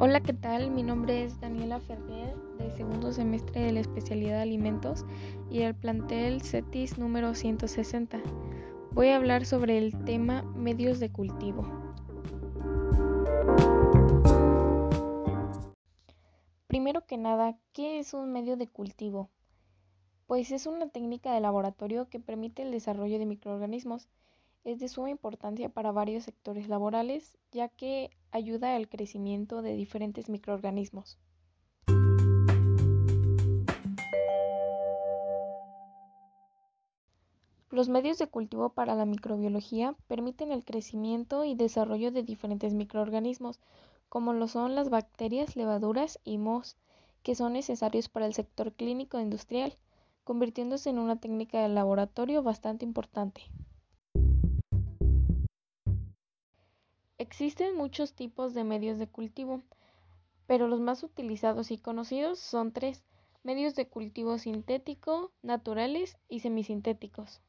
Hola, ¿qué tal? Mi nombre es Daniela Ferrer, de segundo semestre de la especialidad de alimentos y del plantel CETIS número 160. Voy a hablar sobre el tema medios de cultivo. Primero que nada, ¿qué es un medio de cultivo? Pues es una técnica de laboratorio que permite el desarrollo de microorganismos es de suma importancia para varios sectores laborales, ya que ayuda al crecimiento de diferentes microorganismos. Los medios de cultivo para la microbiología permiten el crecimiento y desarrollo de diferentes microorganismos, como lo son las bacterias, levaduras y mohos, que son necesarios para el sector clínico industrial, convirtiéndose en una técnica de laboratorio bastante importante. Existen muchos tipos de medios de cultivo, pero los más utilizados y conocidos son tres, medios de cultivo sintético, naturales y semisintéticos.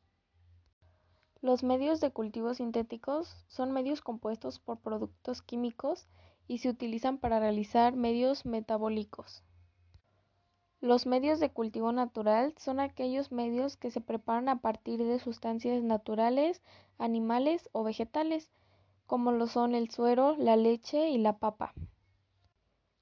Los medios de cultivo sintéticos son medios compuestos por productos químicos y se utilizan para realizar medios metabólicos. Los medios de cultivo natural son aquellos medios que se preparan a partir de sustancias naturales, animales o vegetales, como lo son el suero, la leche y la papa.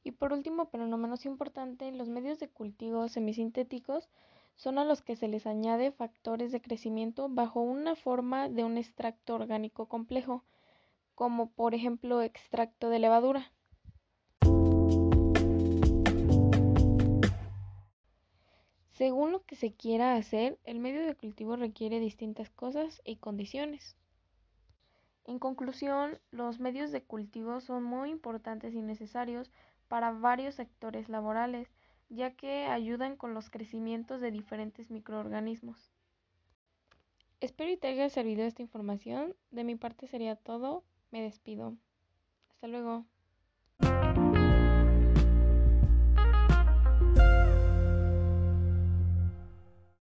Y por último, pero no menos importante, los medios de cultivo semisintéticos son a los que se les añade factores de crecimiento bajo una forma de un extracto orgánico complejo, como por ejemplo extracto de levadura. Según lo que se quiera hacer, el medio de cultivo requiere distintas cosas y condiciones. En conclusión, los medios de cultivo son muy importantes y necesarios para varios sectores laborales, ya que ayudan con los crecimientos de diferentes microorganismos. Espero y te haya servido esta información. De mi parte sería todo. Me despido. Hasta luego.